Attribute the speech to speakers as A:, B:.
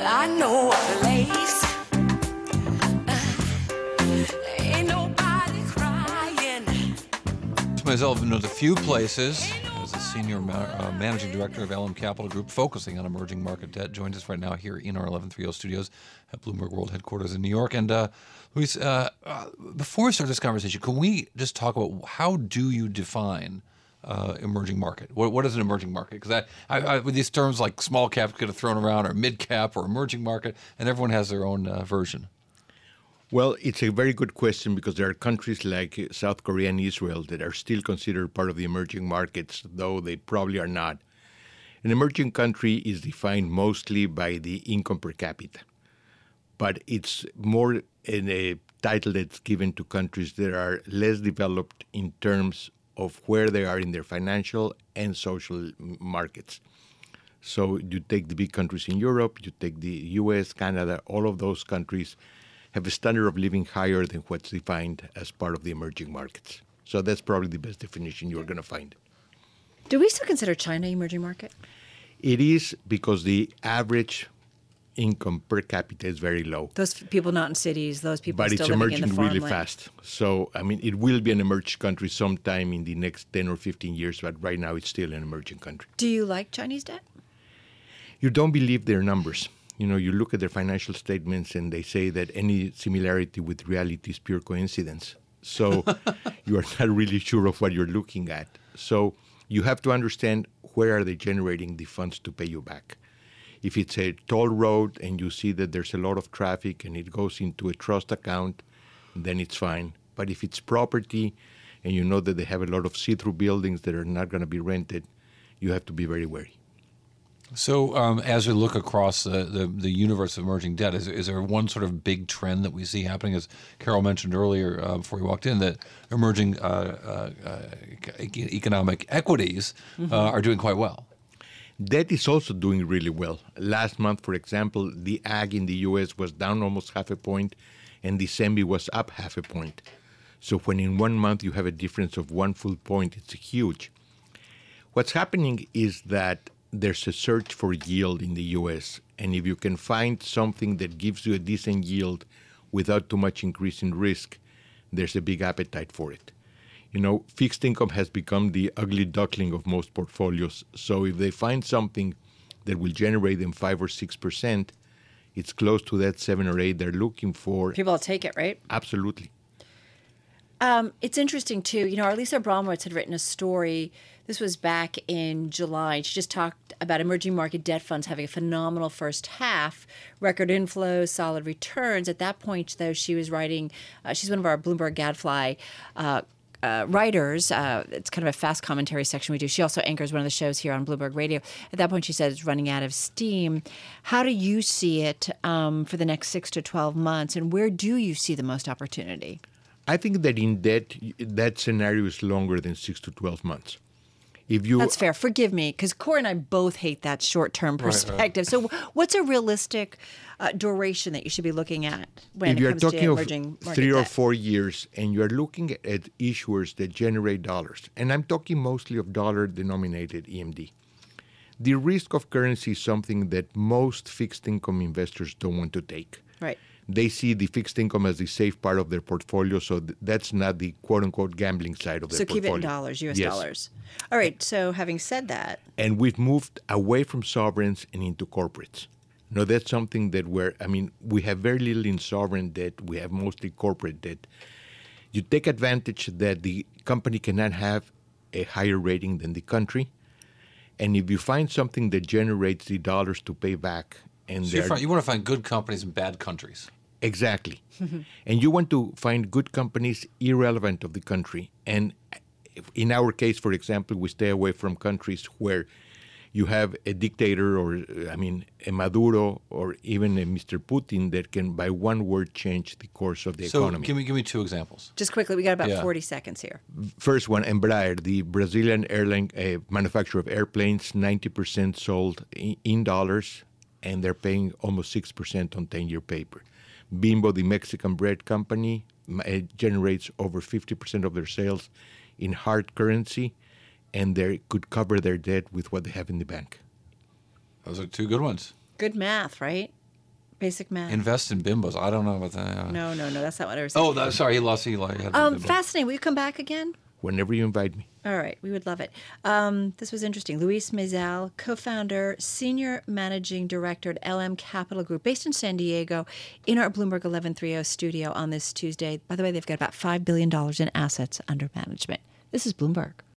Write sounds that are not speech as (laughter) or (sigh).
A: I know a place. Nobody crying.
B: myself knows a few places as a senior ma- uh, managing director of LM Capital Group, focusing on emerging market debt. Joins us right now here in our 1130 studios at Bloomberg World headquarters in New York. And uh, Luis, uh, uh, before we start this conversation, can we just talk about how do you define uh, emerging market? What, what is an emerging market? Because I, I, I, with these terms like small cap get thrown around, or mid cap, or emerging market, and everyone has their own uh, version.
C: Well, it's a very good question because there are countries like South Korea and Israel that are still considered part of the emerging markets, though they probably are not. An emerging country is defined mostly by the income per capita, but it's more in a title that's given to countries that are less developed in terms of where they are in their financial and social markets. So you take the big countries in Europe, you take the US, Canada, all of those countries have a standard of living higher than what's defined as part of the emerging markets. So that's probably the best definition you're going to find.
D: Do we still consider China emerging market?
C: It is because the average income per capita is very low.
D: Those people not in cities, those people
C: but
D: still
C: it's emerging
D: in the
C: really fast. So, I mean, it will be an emerging country sometime in the next 10 or 15 years, but right now it's still an emerging country.
D: Do you like Chinese debt?
C: You don't believe their numbers. You know, you look at their financial statements and they say that any similarity with reality is pure coincidence. So (laughs) you are not really sure of what you're looking at. So you have to understand where are they generating the funds to pay you back. If it's a toll road and you see that there's a lot of traffic and it goes into a trust account, then it's fine. But if it's property and you know that they have a lot of see-through buildings that are not going to be rented, you have to be very wary.
B: So, um, as we look across the, the, the, universe of emerging debt, is, is there one sort of big trend that we see happening? As Carol mentioned earlier uh, before we walked in, that emerging uh, uh, economic equities
D: Mm-hmm.
B: are doing quite well.
C: Debt is also doing really well. Last month, for example, the ag in the U.S. was down almost half a point, and the CEMBI was up half a point. So when in one month you have a difference of one full point, it's huge. What's happening is that there's a search for yield in the US. And if you can find something that gives you a decent yield without too much increase in risk, there's a big appetite for it. You know, fixed income has become the ugly duckling of most portfolios. So if they find something that will generate them five or six percent, it's close to that seven or eight they're looking for.
D: People will take it, right?
C: Absolutely.
D: Um, it's interesting too. You know, our Lisa Abramowicz had written a story. This was back in July. She just talked about emerging market debt funds having a phenomenal first half, record inflows, solid returns. At that point, though, she was writing. Uh, she's one of our Bloomberg Gadfly. Uh, uh, writers. Uh, it's kind of a fast commentary section we do. She also anchors one of the shows here on Bloomberg Radio. At that point, she said it's running out of steam. How do you see it um, for the next six to 12 months, and where do you see the most opportunity?
C: I think that in debt, that scenario is longer than six to 12 months. If you
D: That's fair. Forgive me, because Cory and I both hate that short-term perspective. Right, right. So, what's a realistic uh, duration that you should be looking at when
C: if
D: it
C: you're
D: comes
C: talking
D: to
C: of
D: emerging market
C: three or
D: debt?
C: four years, and you're looking at issuers that generate dollars, and I'm talking mostly of dollar-denominated EMD. The risk of currency is something that most fixed income investors don't want to take.
D: Right.
C: They see the fixed income as the safe part of their portfolio, so th- that's not the quote unquote gambling side of their
D: So
C: portfolio.
D: keep it in dollars, U.S.
C: Yes.
D: dollars. All right. So having said that,
C: and we've moved away from sovereigns and into corporates. No, that's something that we're, I mean, we have very little in sovereign debt. We have mostly corporate debt. You take advantage that the company cannot have a higher rating than the country. And if you find something that generates the dollars to pay back, and
B: So you, find, you want to find good companies in bad countries.
C: Exactly. (laughs) and you want to find good companies irrelevant of the country. And in our case, for example, we stay away from countries where you have a dictator or, I mean, a Maduro or even a Mr. Putin that can, by one word, change the course of the
B: So
C: economy.
B: give me give me two examples.
D: just quickly, we got about
B: Yeah.
D: 40 seconds here.
C: First one, Embraer, the Brazilian airline uh, manufacturer of airplanes, 90% sold in, in dollars, and they're paying almost 6% on 10 year paper. Bimbo, the Mexican bread company, m- uh, generates over 50% of their sales in hard currency, and they could cover their debt with what they have in the bank.
B: Those are two good ones.
D: Good math, right? Basic math.
B: Invest in bimbos. I don't know about that.
D: no, no, no. That's not what I was saying.
B: Oh, that, sorry, he lost Eli. He had the
D: um, fascinating. Will you come back again?
C: Whenever you invite me.
D: All right, we would love it. Um, this was interesting. Luis Maizel, co founder, senior managing director at LM Capital Group, based in San Diego, in our Bloomberg 1130 studio on this Tuesday. By the way, they've got about $5 billion in assets under management. This is Bloomberg.